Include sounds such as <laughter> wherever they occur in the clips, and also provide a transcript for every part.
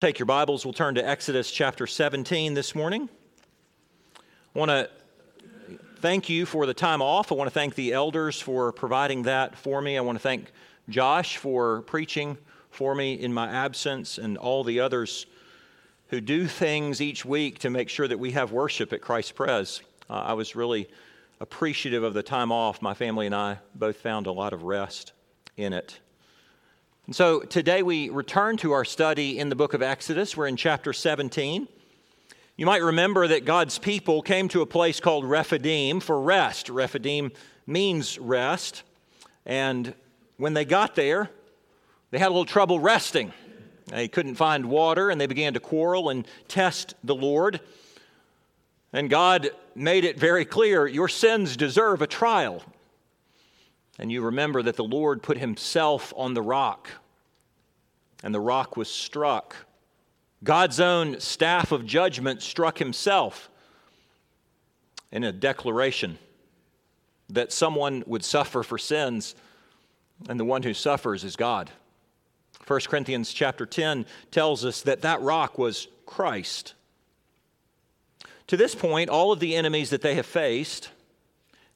Take your Bibles, we'll turn to Exodus chapter 17 this morning. I want to thank you for the time off. I want to thank the elders for providing that for me. I want to thank Josh for preaching for me in my absence and all the others who do things each week to make sure that we have worship at Christ Pres. Uh, I was really appreciative of the time off. My family and I both found a lot of rest in it. And so today we return to our study in the book of Exodus. We're in chapter 17. You might remember that God's people came to a place called Rephidim for rest. Rephidim means rest. And when they got there, they had a little trouble resting. They couldn't find water and they began to quarrel and test the Lord. And God made it very clear your sins deserve a trial. And you remember that the Lord put himself on the rock, and the rock was struck. God's own staff of judgment struck himself in a declaration that someone would suffer for sins, and the one who suffers is God. 1 Corinthians chapter 10 tells us that that rock was Christ. To this point, all of the enemies that they have faced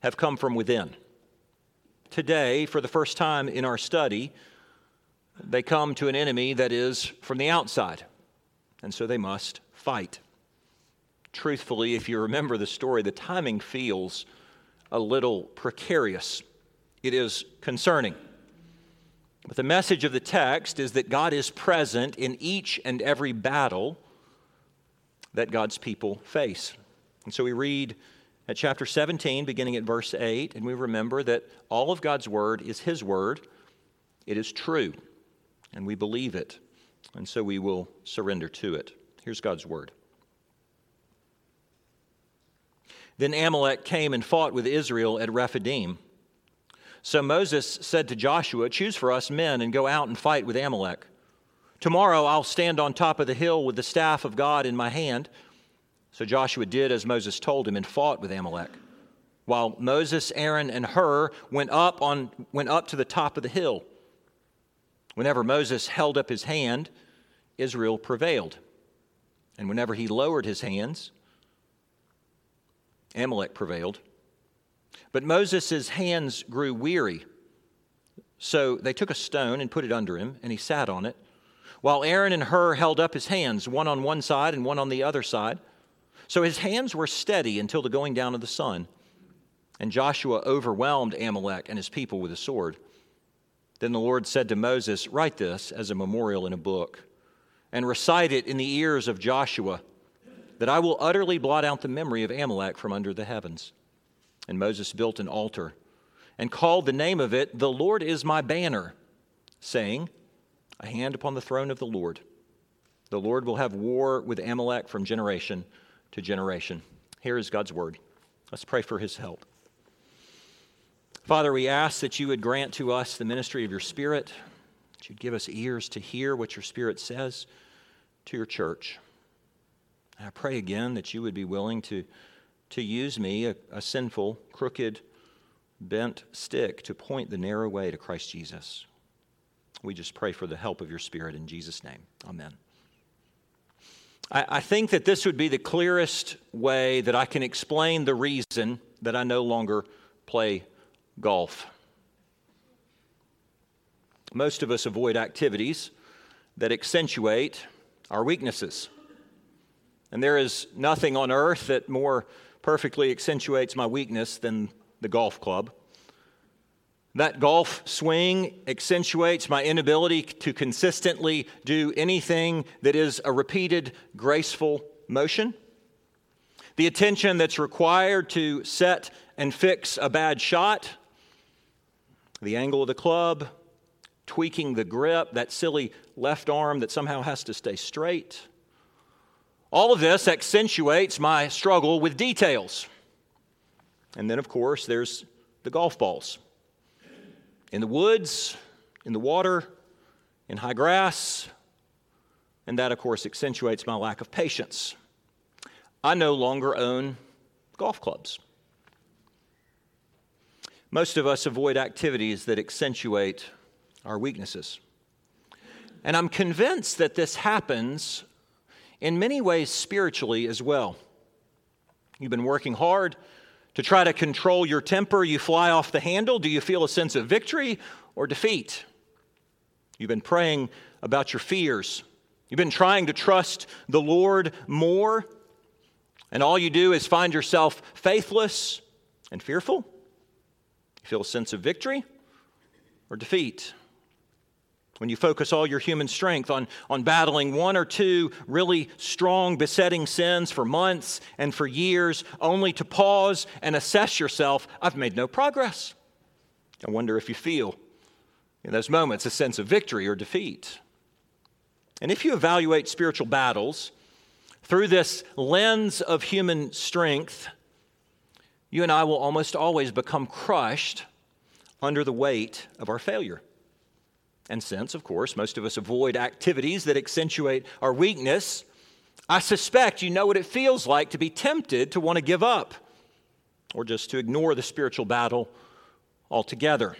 have come from within today, for the first time in our study, they come to an enemy that is from the outside, and so they must fight. Truthfully, if you remember the story, the timing feels a little precarious. It is concerning. But the message of the text is that God is present in each and every battle that God's people face. And so we read at chapter 17, beginning at verse 8, and we remember that all of God's word is His word. It is true, and we believe it, and so we will surrender to it. Here's God's word. Then Amalek came and fought with Israel at Rephidim. So Moses said to Joshua, Choose for us men and go out and fight with Amalek. Tomorrow I'll stand on top of the hill with the staff of God in my hand. So Joshua did as Moses told him and fought with Amalek. While Moses, Aaron, and Hur went up, on, went up to the top of the hill. Whenever Moses held up his hand, Israel prevailed. And whenever he lowered his hands, Amalek prevailed. But Moses' hands grew weary. So they took a stone and put it under him, and he sat on it, while Aaron and Hur held up his hands, one on one side and one on the other side. So his hands were steady until the going down of the sun. And Joshua overwhelmed Amalek and his people with a sword. Then the Lord said to Moses, Write this as a memorial in a book, and recite it in the ears of Joshua, that I will utterly blot out the memory of Amalek from under the heavens. And Moses built an altar and called the name of it, The Lord is my banner, saying, A hand upon the throne of the Lord. The Lord will have war with Amalek from generation to generation. Here is God's word. Let's pray for his help. Father, we ask that you would grant to us the ministry of your Spirit, that you'd give us ears to hear what your Spirit says to your church. And I pray again that you would be willing to, to use me, a, a sinful, crooked, bent stick, to point the narrow way to Christ Jesus. We just pray for the help of your Spirit in Jesus' name. Amen. I, I think that this would be the clearest way that I can explain the reason that I no longer play golf. Most of us avoid activities that accentuate our weaknesses. And there is nothing on earth that more perfectly accentuates my weakness than the golf club. That golf swing accentuates my inability to consistently do anything that is a repeated, graceful motion. The attention that's required to set and fix a bad shot, the angle of the club, tweaking the grip, that silly left arm that somehow has to stay straight. All of this accentuates my struggle with details. And then, of course, there's the golf balls in the woods, in the water, in high grass, and that, of course, accentuates my lack of patience. I no longer own golf clubs. Most of us avoid activities that accentuate our weaknesses. And I'm convinced that this happens in many ways spiritually as well. You've been working hard to try to control your temper. You fly off the handle. Do you feel a sense of victory or defeat? You've been praying about your fears. You've been trying to trust the Lord more. And all you do is find yourself faithless and fearful. You feel a sense of victory or defeat when you focus all your human strength on, on battling one or two really strong, besetting sins for months and for years, only to pause and assess yourself, I've made no progress. I wonder if you feel in those moments a sense of victory or defeat. And if you evaluate spiritual battles through this lens of human strength, you and I will almost always become crushed under the weight of our failure. And since, of course, most of us avoid activities that accentuate our weakness, I suspect you know what it feels like to be tempted to want to give up or just to ignore the spiritual battle altogether.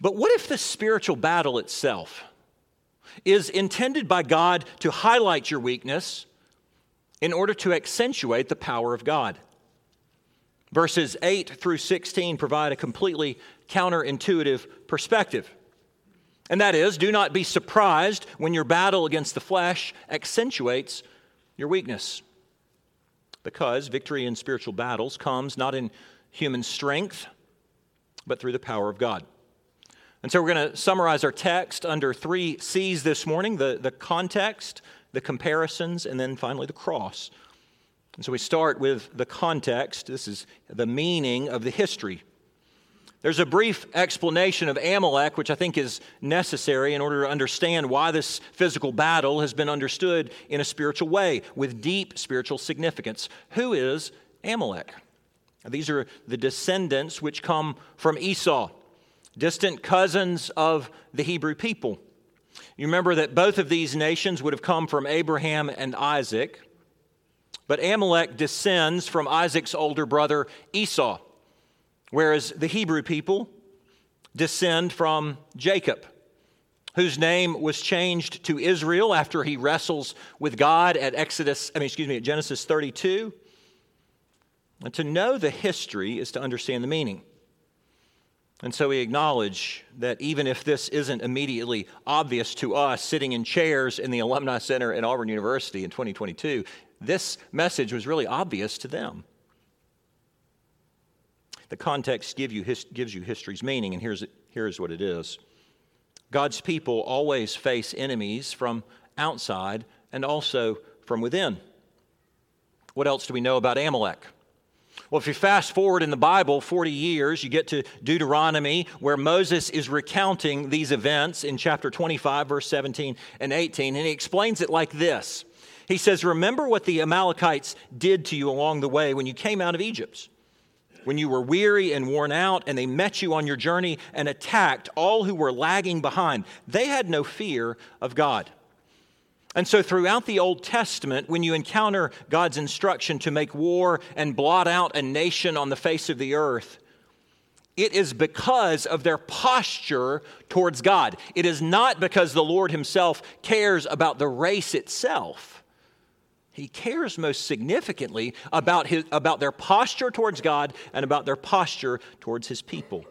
But what if the spiritual battle itself is intended by God to highlight your weakness in order to accentuate the power of God? Verses 8 through 16 provide a completely counterintuitive perspective. And that is, do not be surprised when your battle against the flesh accentuates your weakness. Because victory in spiritual battles comes not in human strength, but through the power of God. And so we're going to summarize our text under three C's this morning the, the context, the comparisons, and then finally the cross. And so we start with the context. This is the meaning of the history there's a brief explanation of Amalek, which I think is necessary in order to understand why this physical battle has been understood in a spiritual way with deep spiritual significance. Who is Amalek? These are the descendants which come from Esau, distant cousins of the Hebrew people. You remember that both of these nations would have come from Abraham and Isaac, but Amalek descends from Isaac's older brother Esau. Whereas the Hebrew people descend from Jacob, whose name was changed to Israel after he wrestles with God at Exodus, I mean, excuse me, at Genesis 32. And to know the history is to understand the meaning. And so we acknowledge that even if this isn't immediately obvious to us sitting in chairs in the Alumni Center at Auburn University in 2022, this message was really obvious to them. The context give you his, gives you history's meaning, and here's, here's what it is God's people always face enemies from outside and also from within. What else do we know about Amalek? Well, if you fast forward in the Bible 40 years, you get to Deuteronomy, where Moses is recounting these events in chapter 25, verse 17 and 18, and he explains it like this. He says, Remember what the Amalekites did to you along the way when you came out of Egypt when you were weary and worn out, and they met you on your journey and attacked all who were lagging behind. They had no fear of God. And so, throughout the Old Testament, when you encounter God's instruction to make war and blot out a nation on the face of the earth, it is because of their posture towards God. It is not because the Lord Himself cares about the race itself. He cares most significantly about, his, about their posture towards God and about their posture towards his people.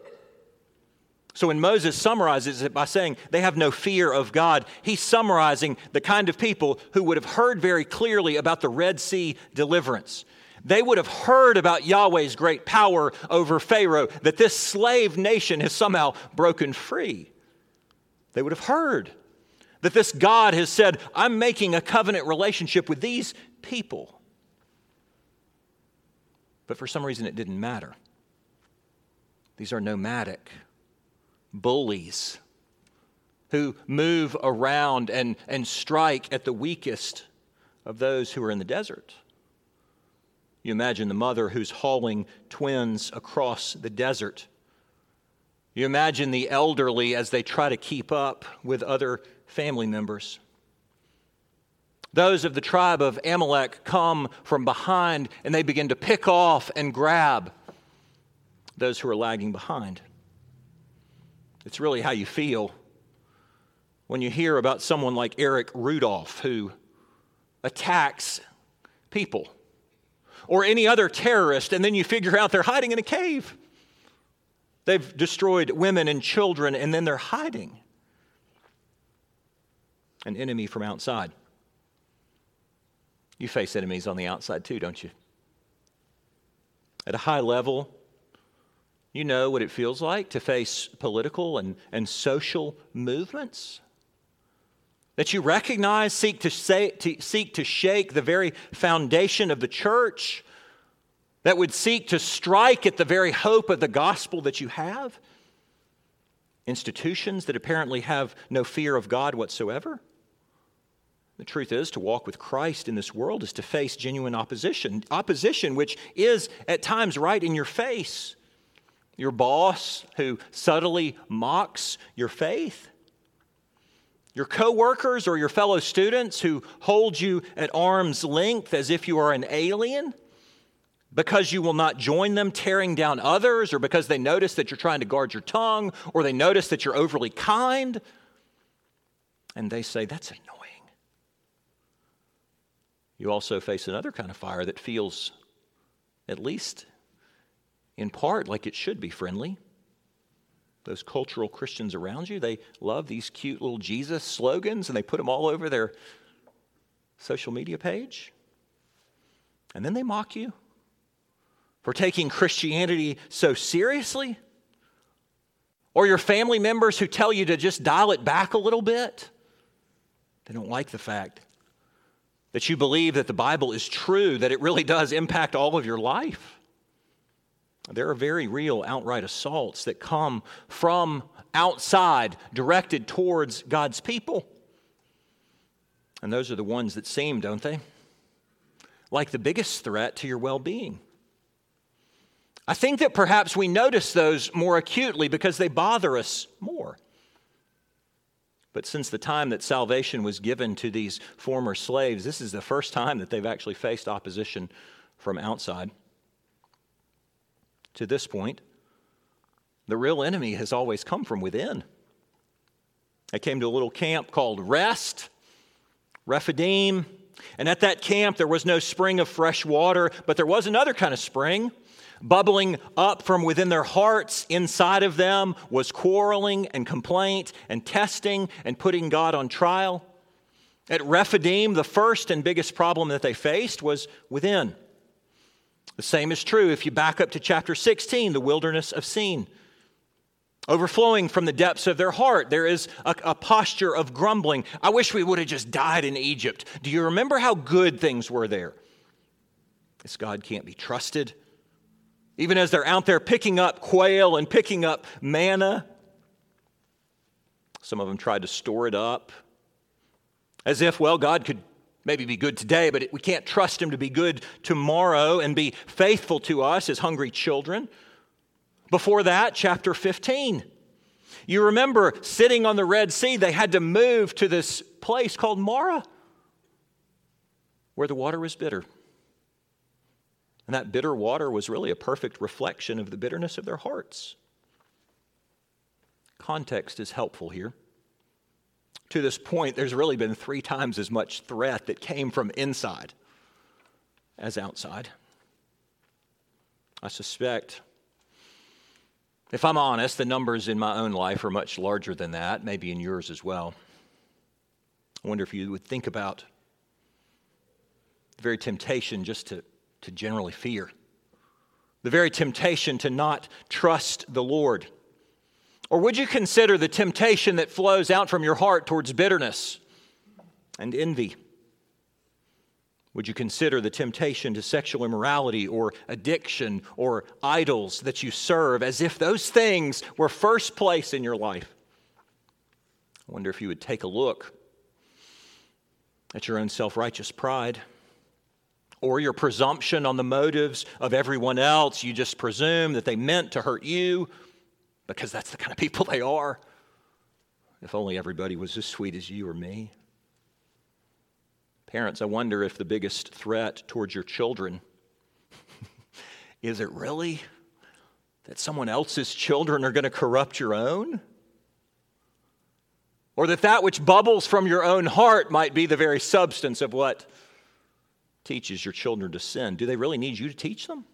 So when Moses summarizes it by saying they have no fear of God, he's summarizing the kind of people who would have heard very clearly about the Red Sea deliverance. They would have heard about Yahweh's great power over Pharaoh, that this slave nation has somehow broken free. They would have heard that this God has said, I'm making a covenant relationship with these people. But for some reason, it didn't matter. These are nomadic bullies who move around and, and strike at the weakest of those who are in the desert. You imagine the mother who's hauling twins across the desert. You imagine the elderly as they try to keep up with other family members. Those of the tribe of Amalek come from behind and they begin to pick off and grab those who are lagging behind. It's really how you feel when you hear about someone like Eric Rudolph who attacks people or any other terrorist, and then you figure out they're hiding in a cave. They've destroyed women and children, and then they're hiding. An enemy from outside. You face enemies on the outside too, don't you? At a high level, you know what it feels like to face political and, and social movements that you recognize seek to, say, to, seek to shake the very foundation of the church, that would seek to strike at the very hope of the gospel that you have, institutions that apparently have no fear of God whatsoever. The truth is, to walk with Christ in this world is to face genuine opposition. Opposition, which is at times right in your face. Your boss who subtly mocks your faith your coworkers or your fellow students who hold you at arm's length as if you are an alien because you will not join them tearing down others or because they notice that you're trying to guard your tongue or they notice that you're overly kind and they say that's annoying you also face another kind of fire that feels at least in part like it should be friendly those cultural Christians around you, they love these cute little Jesus slogans and they put them all over their social media page. And then they mock you for taking Christianity so seriously. Or your family members who tell you to just dial it back a little bit. They don't like the fact that you believe that the Bible is true, that it really does impact all of your life. There are very real outright assaults that come from outside, directed towards God's people. And those are the ones that seem, don't they? Like the biggest threat to your well being. I think that perhaps we notice those more acutely because they bother us more. But since the time that salvation was given to these former slaves, this is the first time that they've actually faced opposition from outside to this point, the real enemy has always come from within. I came to a little camp called Rest, Rephidim, and at that camp there was no spring of fresh water, but there was another kind of spring. Bubbling up from within their hearts, inside of them, was quarreling and complaint and testing and putting God on trial. At Rephidim, the first and biggest problem that they faced was within. The same is true if you back up to chapter 16, the wilderness of Sin. Overflowing from the depths of their heart, there is a, a, posture of grumbling. I wish we would have just died in Egypt. Do you remember how good things were there? This God can't be trusted. Even as they're out there picking up quail and picking up manna, some of them tried to store it up as if, well, God could maybe be good today, but we can't trust him to be good tomorrow and be faithful to us as hungry children. Before that, chapter 15. You remember sitting on the Red Sea, they had to move to this place called Marah, where the water was bitter. And that bitter water was really a perfect reflection of the bitterness of their hearts. Context is helpful here to this point, there's really been three times as much threat that came from inside as outside. I suspect, if I'm honest, the numbers in my own life are much larger than that, maybe in yours as well. I wonder if you would think about the very temptation just to, to generally fear, the very temptation to not trust the Lord or would you consider the temptation that flows out from your heart towards bitterness and envy? Would you consider the temptation to sexual immorality or addiction or idols that you serve as if those things were first place in your life? I wonder if you would take a look at your own self righteous pride or your presumption on the motives of everyone else. You just presume that they meant to hurt you because that's the kind of people they are. If only everybody was as sweet as you or me. Parents, I wonder if the biggest threat towards your children <laughs> is it really that someone else's children are going to corrupt your own? Or that that which bubbles from your own heart might be the very substance of what teaches your children to sin. Do they really need you to teach them?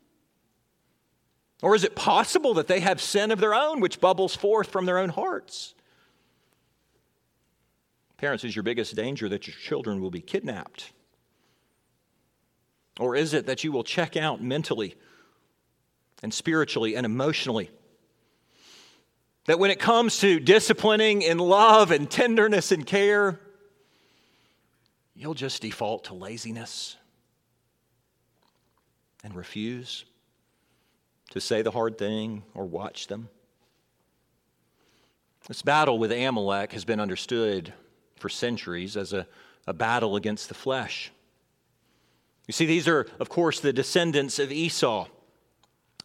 Or is it possible that they have sin of their own which bubbles forth from their own hearts? Parents, is your biggest danger that your children will be kidnapped? Or is it that you will check out mentally and spiritually and emotionally? That when it comes to disciplining in love and tenderness and care, you'll just default to laziness and refuse to say the hard thing or watch them. This battle with Amalek has been understood for centuries as a, a battle against the flesh. You see, these are, of course, the descendants of Esau.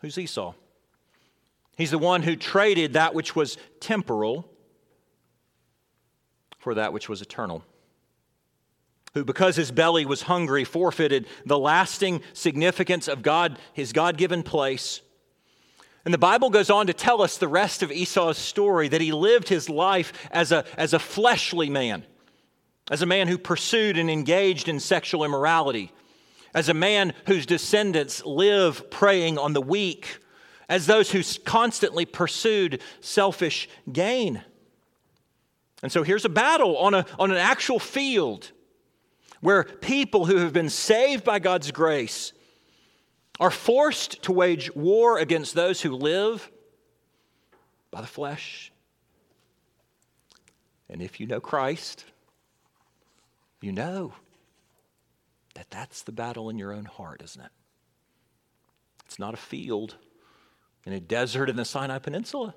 Who's Esau? He's the one who traded that which was temporal for that which was eternal. Who, because his belly was hungry, forfeited the lasting significance of God, his God given place. And the Bible goes on to tell us the rest of Esau's story that he lived his life as a, as a fleshly man, as a man who pursued and engaged in sexual immorality, as a man whose descendants live preying on the weak, as those who constantly pursued selfish gain. And so here's a battle on, a, on an actual field where people who have been saved by God's grace are forced to wage war against those who live by the flesh. And if you know Christ, you know that that's the battle in your own heart, isn't it? It's not a field in a desert in the Sinai Peninsula.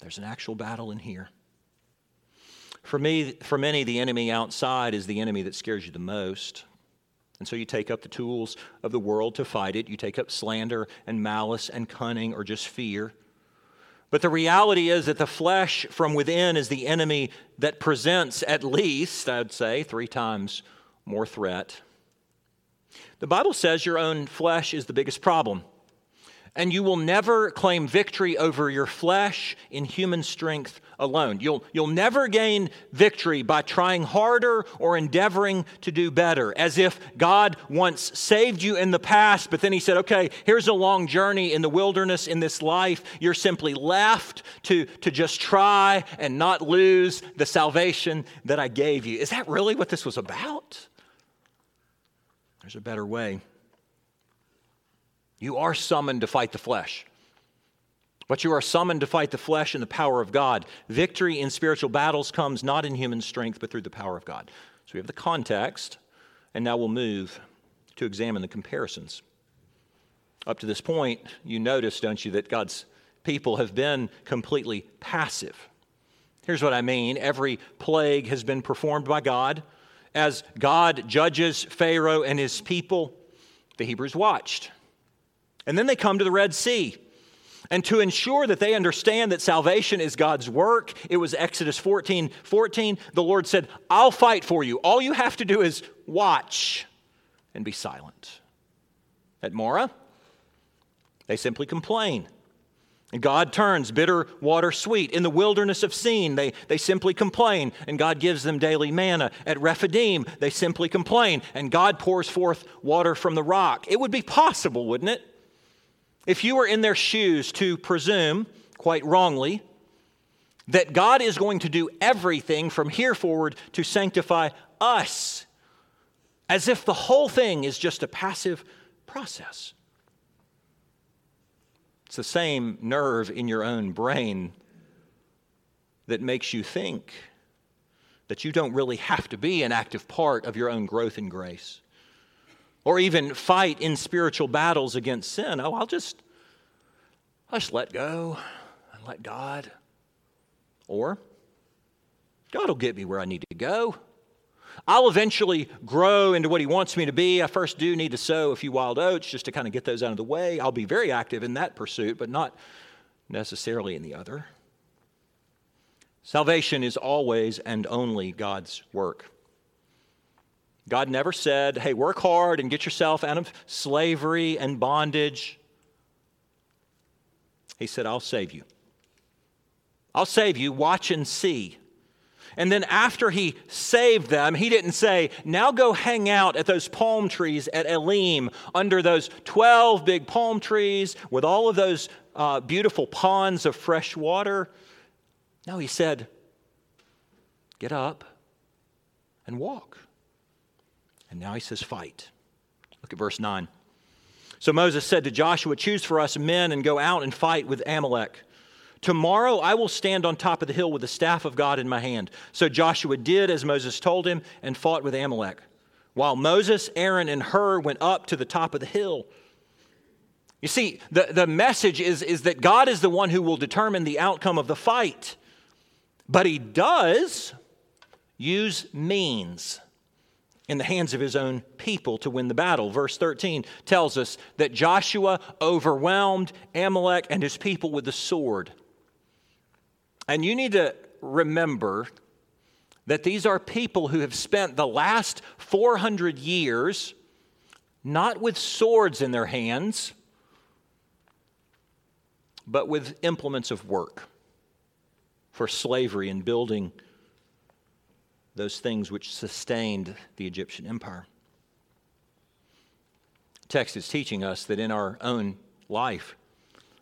There's an actual battle in here. For me, for many, the enemy outside is the enemy that scares you the most. And so you take up the tools of the world to fight it. You take up slander and malice and cunning or just fear. But the reality is that the flesh from within is the enemy that presents at least, I'd say, three times more threat. The Bible says your own flesh is the biggest problem. And you will never claim victory over your flesh in human strength alone. You'll, you'll never gain victory by trying harder or endeavoring to do better, as if God once saved you in the past, but then He said, okay, here's a long journey in the wilderness in this life. You're simply left to, to just try and not lose the salvation that I gave you. Is that really what this was about? There's a better way. You are summoned to fight the flesh. But you are summoned to fight the flesh in the power of God. Victory in spiritual battles comes not in human strength, but through the power of God. So we have the context, and now we'll move to examine the comparisons. Up to this point, you notice, don't you, that God's people have been completely passive. Here's what I mean every plague has been performed by God. As God judges Pharaoh and his people, the Hebrews watched. And then they come to the Red Sea. And to ensure that they understand that salvation is God's work, it was Exodus 14 14. The Lord said, I'll fight for you. All you have to do is watch and be silent. At Marah, they simply complain. And God turns bitter water sweet. In the wilderness of Sin, they, they simply complain, and God gives them daily manna. At Rephidim, they simply complain, and God pours forth water from the rock. It would be possible, wouldn't it? If you were in their shoes to presume, quite wrongly, that God is going to do everything from here forward to sanctify us, as if the whole thing is just a passive process. It's the same nerve in your own brain that makes you think that you don't really have to be an active part of your own growth in grace or even fight in spiritual battles against sin. Oh, I'll just, I'll just let go and let God. Or, God will get me where I need to go. I'll eventually grow into what He wants me to be. I first do need to sow a few wild oats just to kind of get those out of the way. I'll be very active in that pursuit, but not necessarily in the other. Salvation is always and only God's work. God never said, hey, work hard and get yourself out of slavery and bondage. He said, I'll save you. I'll save you. Watch and see. And then after he saved them, he didn't say, Now go hang out at those palm trees at Elim under those 12 big palm trees with all of those uh, beautiful ponds of fresh water. No, he said, Get up and walk. And now he says, Fight. Look at verse 9. So Moses said to Joshua, Choose for us men and go out and fight with Amalek. Tomorrow I will stand on top of the hill with the staff of God in my hand. So Joshua did as Moses told him and fought with Amalek, while Moses, Aaron, and Hur went up to the top of the hill. You see, the, the message is, is that God is the one who will determine the outcome of the fight, but he does use means in the hands of his own people to win the battle. Verse 13 tells us that Joshua overwhelmed Amalek and his people with the sword. And you need to remember that these are people who have spent the last 400 years not with swords in their hands, but with implements of work for slavery and building those things which sustained the Egyptian empire. Text is teaching us that in our own life,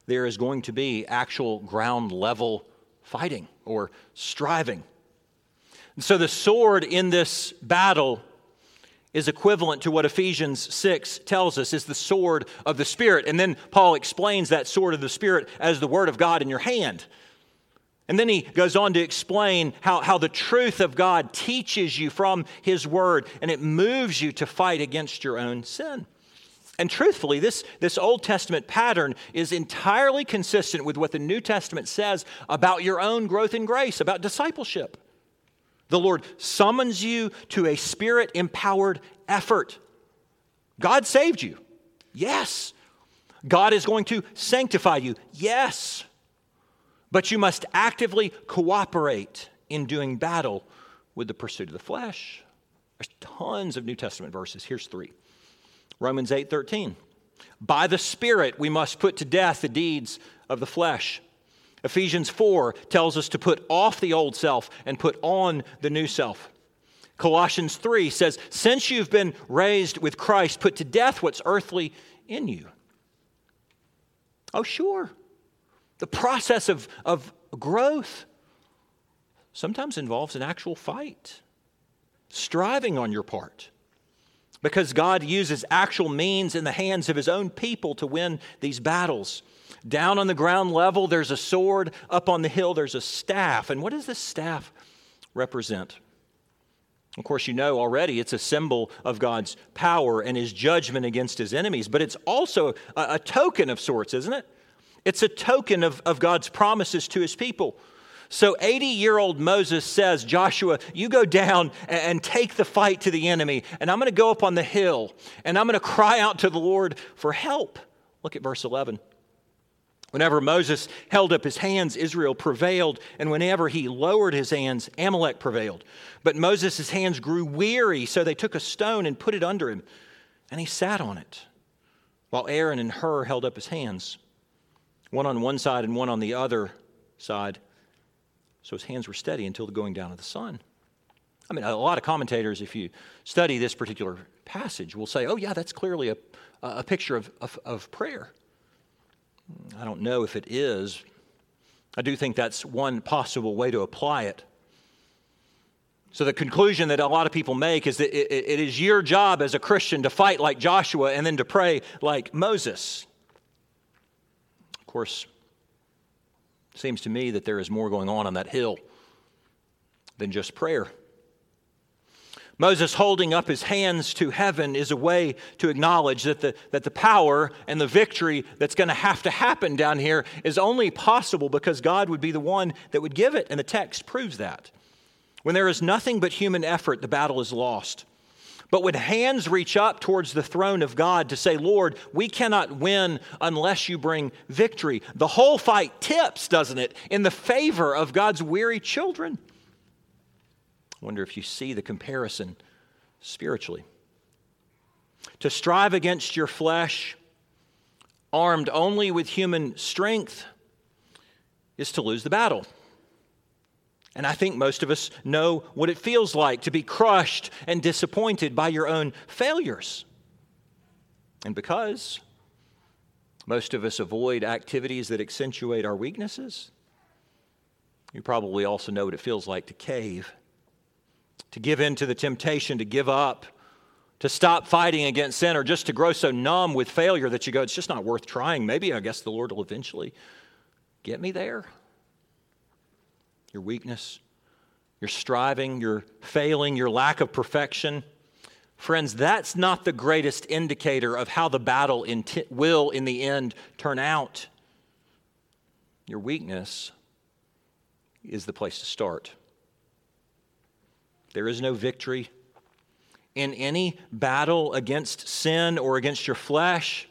there is going to be actual ground level fighting or striving. And so the sword in this battle is equivalent to what Ephesians 6 tells us is the sword of the Spirit. And then Paul explains that sword of the Spirit as the Word of God in your hand. And then he goes on to explain how, how the truth of God teaches you from his word and it moves you to fight against your own sin. And truthfully, this, this Old Testament pattern is entirely consistent with what the New Testament says about your own growth in grace, about discipleship. The Lord summons you to a spirit empowered effort. God saved you. Yes. God is going to sanctify you. Yes. But you must actively cooperate in doing battle with the pursuit of the flesh. There's tons of New Testament verses. Here's three Romans 8 13. By the Spirit, we must put to death the deeds of the flesh. Ephesians 4 tells us to put off the old self and put on the new self. Colossians 3 says, Since you've been raised with Christ, put to death what's earthly in you. Oh, sure. The process of, of growth sometimes involves an actual fight, striving on your part. Because God uses actual means in the hands of his own people to win these battles. Down on the ground level, there's a sword. Up on the hill, there's a staff. And what does this staff represent? Of course, you know already it's a symbol of God's power and his judgment against his enemies, but it's also a, a token of sorts, isn't it? It's a token of, of God's promises to his people. So 80 year old Moses says, Joshua, you go down and take the fight to the enemy, and I'm going to go up on the hill, and I'm going to cry out to the Lord for help. Look at verse 11. Whenever Moses held up his hands, Israel prevailed, and whenever he lowered his hands, Amalek prevailed. But Moses' hands grew weary, so they took a stone and put it under him, and he sat on it, while Aaron and Hur held up his hands one on one side and one on the other side. So his hands were steady until the going down of the sun. I mean, a lot of commentators, if you study this particular passage, will say, oh, yeah, that's clearly a, a picture of, of, of prayer. I don't know if it is. I do think that's one possible way to apply it. So, the conclusion that a lot of people make is that it, it is your job as a Christian to fight like Joshua and then to pray like Moses course, seems to me that there is more going on on that hill than just prayer. Moses holding up his hands to heaven is a way to acknowledge that the, that the power and the victory that's going to have to happen down here is only possible because God would be the one that would give it, and the text proves that. When there is nothing but human effort, the battle is lost. But when hands reach up towards the throne of God to say, Lord, we cannot win unless you bring victory, the whole fight tips, doesn't it, in the favor of God's weary children. I wonder if you see the comparison spiritually. To strive against your flesh, armed only with human strength, is to lose the battle. And I think most of us know what it feels like to be crushed and disappointed by your own failures. And because most of us avoid activities that accentuate our weaknesses, you probably also know what it feels like to cave, to give in to the temptation to give up, to stop fighting against sin, or just to grow so numb with failure that you go, it's just not worth trying. Maybe I guess the Lord will eventually get me there your weakness, your striving, your failing, your lack of perfection. Friends, that's not the greatest indicator of how the battle in t- will, in the end, turn out. Your weakness is the place to start. There is no victory in any battle against sin or against your flesh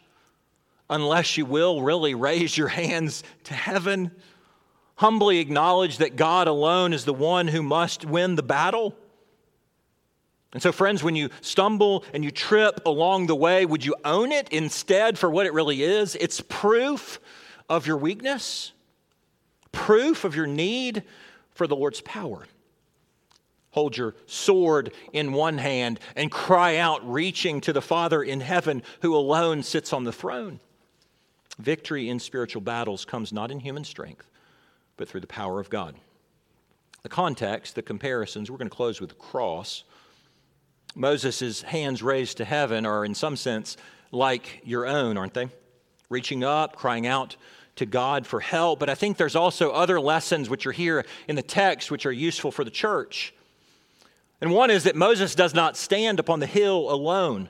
unless you will really raise your hands to heaven humbly acknowledge that God alone is the one who must win the battle? And so, friends, when you stumble and you trip along the way, would you own it instead for what it really is? It's proof of your weakness, proof of your need for the Lord's power. Hold your sword in one hand and cry out, reaching to the Father in heaven who alone sits on the throne. Victory in spiritual battles comes not in human strength, but through the power of God. The context, the comparisons, we're going to close with the cross. Moses' hands raised to heaven are, in some sense, like your own, aren't they? Reaching up, crying out to God for help. But I think there's also other lessons which are here in the text which are useful for the church. And one is that Moses does not stand upon the hill alone.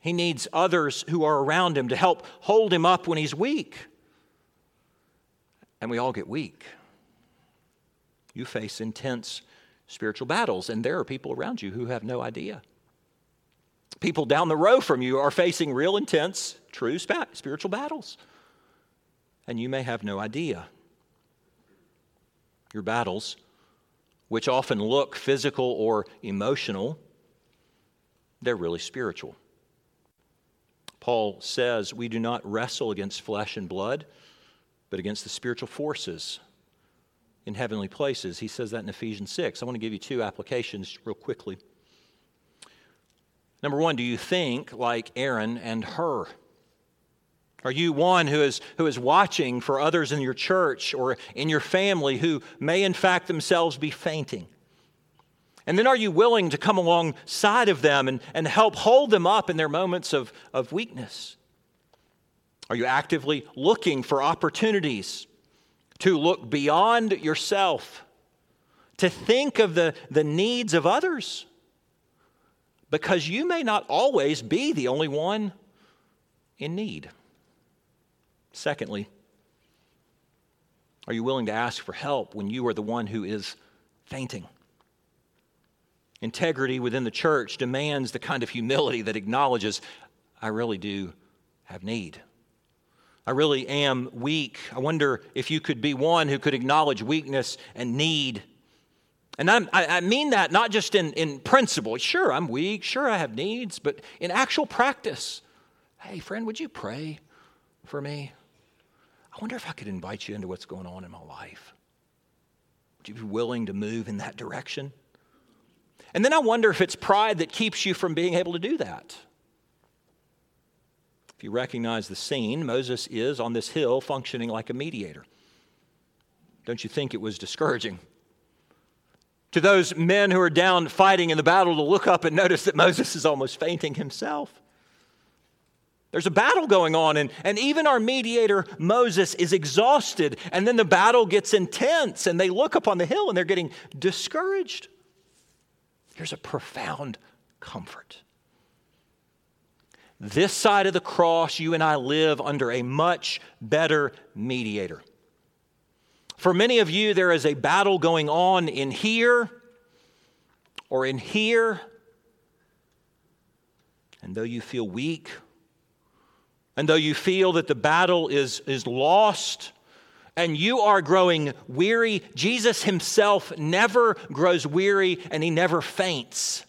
He needs others who are around him to help hold him up when he's weak and we all get weak. You face intense spiritual battles, and there are people around you who have no idea. People down the row from you are facing real intense, true spiritual battles, and you may have no idea. Your battles, which often look physical or emotional, they're really spiritual. Paul says we do not wrestle against flesh and blood but against the spiritual forces in heavenly places. He says that in Ephesians 6. I want to give you two applications real quickly. Number one, do you think like Aaron and Hur? Are you one who is, who is watching for others in your church or in your family who may, in fact, themselves be fainting? And then are you willing to come alongside of them and, and help hold them up in their moments of, of weakness? Are you actively looking for opportunities to look beyond yourself, to think of the, the needs of others? Because you may not always be the only one in need. Secondly, are you willing to ask for help when you are the one who is fainting? Integrity within the church demands the kind of humility that acknowledges, I really do have need. I really am weak. I wonder if you could be one who could acknowledge weakness and need. And I'm, i mean that not just in, in principle. Sure, I'm weak. Sure, I have needs. But in actual practice, hey, friend, would you pray for me? I wonder if I could invite you into what's going on in my life. Would you be willing to move in that direction? And then I wonder if it's pride that keeps you from being able to do that. If you recognize the scene, Moses is on this hill functioning like a mediator. Don't you think it was discouraging? To those men who are down fighting in the battle to look up and notice that Moses is almost fainting himself. There's a battle going on, and, and even our mediator, Moses, is exhausted. And then the battle gets intense, and they look up on the hill and they're getting discouraged. Here's a profound comfort. This side of the cross, you and I live under a much better mediator. For many of you, there is a battle going on in here or in here. And though you feel weak, and though you feel that the battle is, is lost, and you are growing weary, Jesus himself never grows weary and he never faints.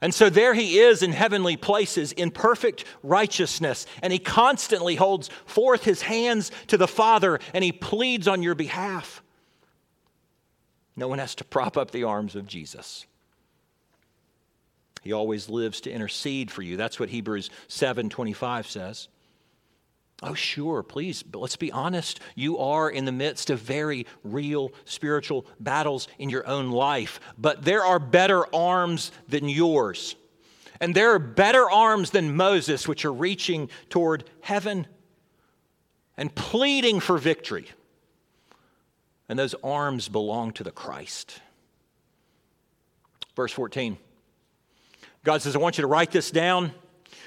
And so there he is in heavenly places in perfect righteousness. And he constantly holds forth his hands to the Father and he pleads on your behalf. No one has to prop up the arms of Jesus. He always lives to intercede for you. That's what Hebrews 7:25 says. Oh, sure, please, but let's be honest. You are in the midst of very real spiritual battles in your own life, but there are better arms than yours. And there are better arms than Moses, which are reaching toward heaven and pleading for victory. And those arms belong to the Christ. Verse 14 God says, I want you to write this down.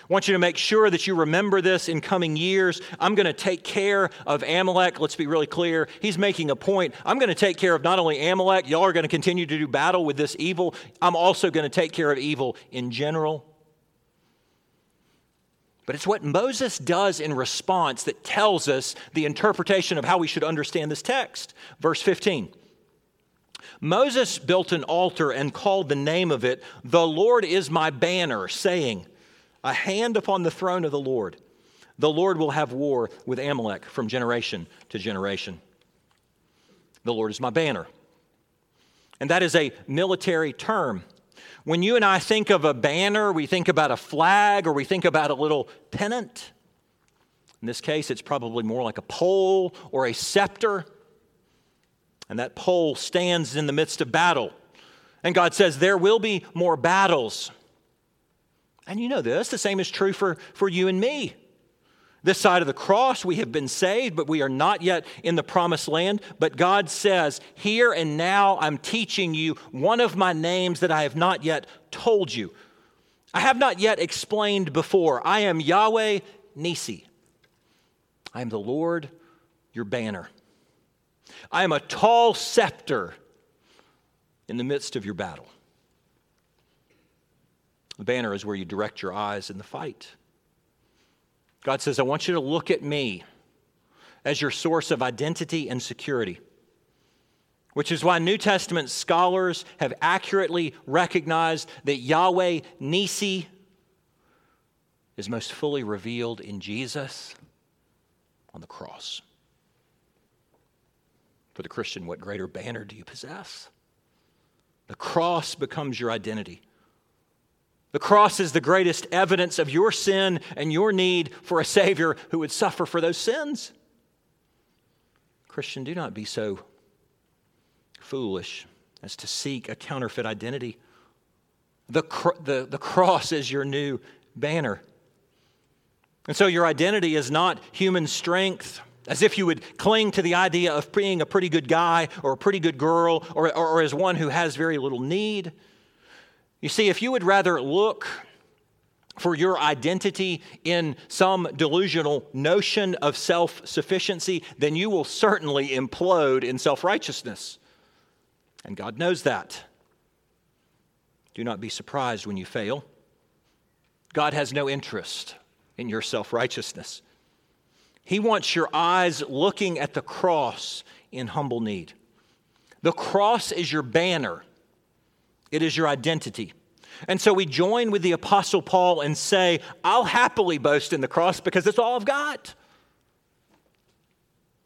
I want you to make sure that you remember this in coming years. I'm going to take care of Amalek. Let's be really clear. He's making a point. I'm going to take care of not only Amalek, y'all are going to continue to do battle with this evil. I'm also going to take care of evil in general. But it's what Moses does in response that tells us the interpretation of how we should understand this text. Verse 15. Moses built an altar and called the name of it, The Lord is my banner, saying, a hand upon the throne of the Lord. The Lord will have war with Amalek from generation to generation. The Lord is my banner. And that is a military term. When you and I think of a banner, we think about a flag or we think about a little pennant. In this case, it's probably more like a pole or a scepter. And that pole stands in the midst of battle. And God says, There will be more battles. And you know this, the same is true for, for you and me. This side of the cross, we have been saved, but we are not yet in the promised land. But God says, Here and now, I'm teaching you one of my names that I have not yet told you. I have not yet explained before. I am Yahweh Nissi. I am the Lord, your banner. I am a tall scepter in the midst of your battle. The banner is where you direct your eyes in the fight. God says, I want you to look at me as your source of identity and security, which is why New Testament scholars have accurately recognized that Yahweh Nissi is most fully revealed in Jesus on the cross. For the Christian, what greater banner do you possess? The cross becomes your identity. The cross is the greatest evidence of your sin and your need for a Savior who would suffer for those sins. Christian, do not be so foolish as to seek a counterfeit identity. The, cr- the, the cross is your new banner. And so your identity is not human strength, as if you would cling to the idea of being a pretty good guy or a pretty good girl or, or, or as one who has very little need. You see, if you would rather look for your identity in some delusional notion of self sufficiency, then you will certainly implode in self righteousness. And God knows that. Do not be surprised when you fail. God has no interest in your self righteousness. He wants your eyes looking at the cross in humble need. The cross is your banner it is your identity. And so we join with the Apostle Paul and say, I'll happily boast in the cross because it's all I've got.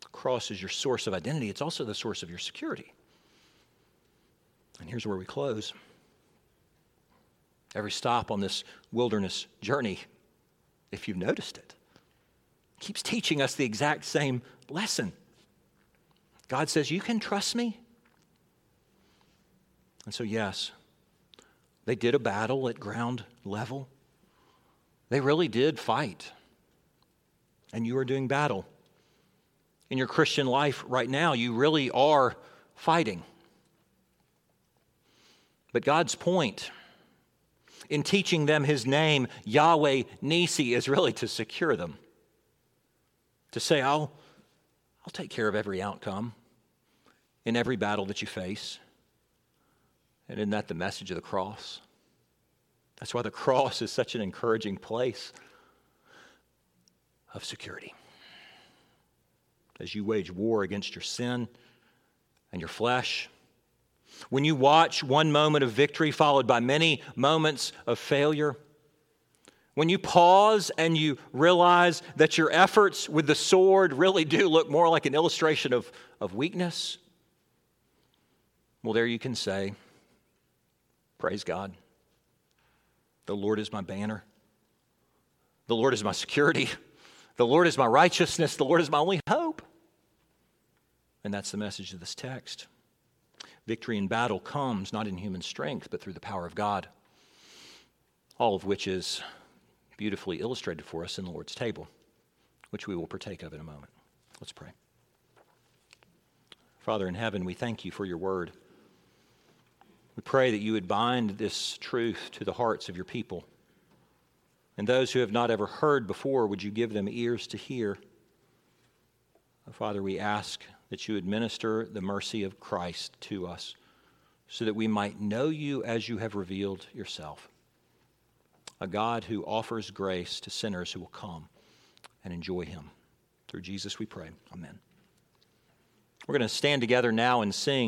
The cross is your source of identity, it's also the source of your security. And here's where we close. Every stop on this wilderness journey, if you've noticed it, keeps teaching us the exact same lesson. God says, You can trust me. And so, yes, they did a battle at ground level. They really did fight. And you are doing battle. In your Christian life right now, you really are fighting. But God's point in teaching them his name, Yahweh Nissi, is really to secure them. To say, I'll, I'll take care of every outcome in every battle that you face. And isn't that the message of the cross? That's why the cross is such an encouraging place of security. As you wage war against your sin and your flesh, when you watch one moment of victory followed by many moments of failure, when you pause and you realize that your efforts with the sword really do look more like an illustration of, of weakness, Well, there you can say, Praise God. The Lord is my banner. The Lord is my security. The Lord is my righteousness. The Lord is my only hope. And that's the message of this text. Victory in battle comes not in human strength, but through the power of God, all of which is beautifully illustrated for us in the Lord's table, which we will partake of in a moment. Let's pray. Father in heaven, we thank you for your word. We pray that you would bind this truth to the hearts of your people. And those who have not ever heard before, would you give them ears to hear? Oh, Father, we ask that you administer the mercy of Christ to us so that we might know you as you have revealed yourself. A God who offers grace to sinners who will come and enjoy him. Through Jesus we pray. Amen. We're going to stand together now and sing.